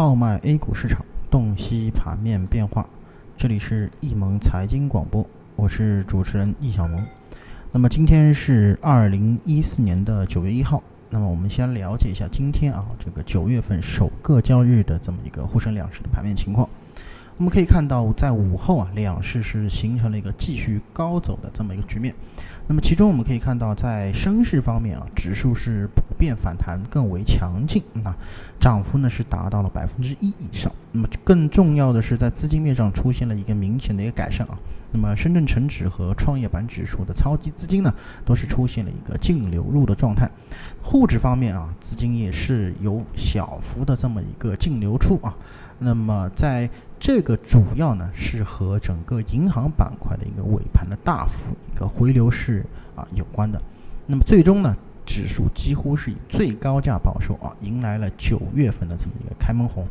号脉 A 股市场，洞悉盘面变化。这里是易盟财经广播，我是主持人易小萌。那么今天是二零一四年的九月一号。那么我们先了解一下今天啊，这个九月份首个交易日的这么一个沪深两市的盘面情况。我们可以看到，在午后啊，两市是形成了一个继续高走的这么一个局面。那么其中我们可以看到，在升势方面啊，指数是普遍反弹更为强劲啊，涨幅呢是达到了百分之一以上。那么更重要的是，在资金面上出现了一个明显的一个改善啊。那么深圳成指和创业板指数的超级资金呢，都是出现了一个净流入的状态。沪指方面啊，资金也是有小幅的这么一个净流出啊。那么在这个主要呢是和整个银行板块的一个尾盘的大幅一个回流是啊有关的。那么最终呢，指数几乎是以最高价报收啊，迎来了九月份的这么一个开门红。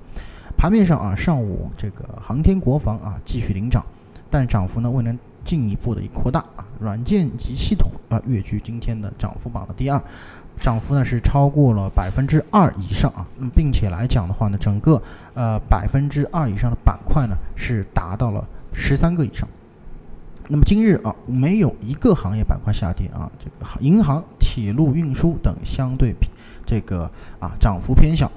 盘面上啊，上午这个航天国防啊继续领涨，但涨幅呢未能进一步的扩大啊。软件及系统啊跃居今天的涨幅榜的第二。涨幅呢是超过了百分之二以上啊，那么并且来讲的话呢，整个呃百分之二以上的板块呢是达到了十三个以上。那么今日啊，没有一个行业板块下跌啊，这个银行、铁路运输等相对这个啊涨幅偏小。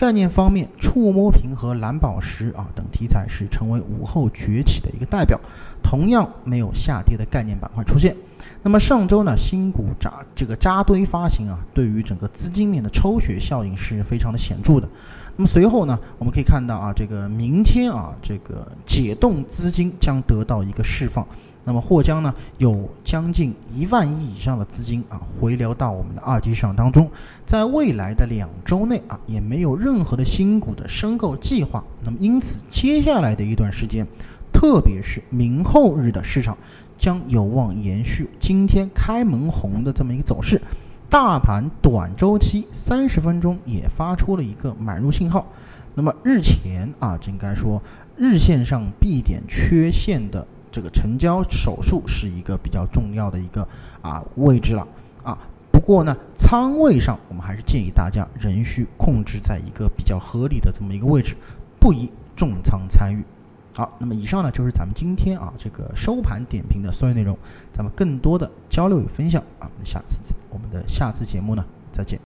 概念方面，触摸屏和蓝宝石啊等题材是成为午后崛起的一个代表，同样没有下跌的概念板块出现。那么上周呢，新股扎这个扎堆发行啊，对于整个资金面的抽血效应是非常的显著的。那么随后呢，我们可以看到啊，这个明天啊，这个解冻资金将得到一个释放。那么或将呢有将近一万亿以上的资金啊回流到我们的二级市场当中，在未来的两周内啊也没有任何的新股的申购计划，那么因此接下来的一段时间，特别是明后日的市场将有望延续今天开门红的这么一个走势，大盘短周期三十分钟也发出了一个买入信号，那么日前啊应该说日线上 B 点缺陷的。这个成交手术是一个比较重要的一个啊位置了啊，不过呢，仓位上我们还是建议大家仍需控制在一个比较合理的这么一个位置，不宜重仓参与。好，那么以上呢就是咱们今天啊这个收盘点评的所有内容，咱们更多的交流与分享啊，我们下次我们的下次节目呢再见。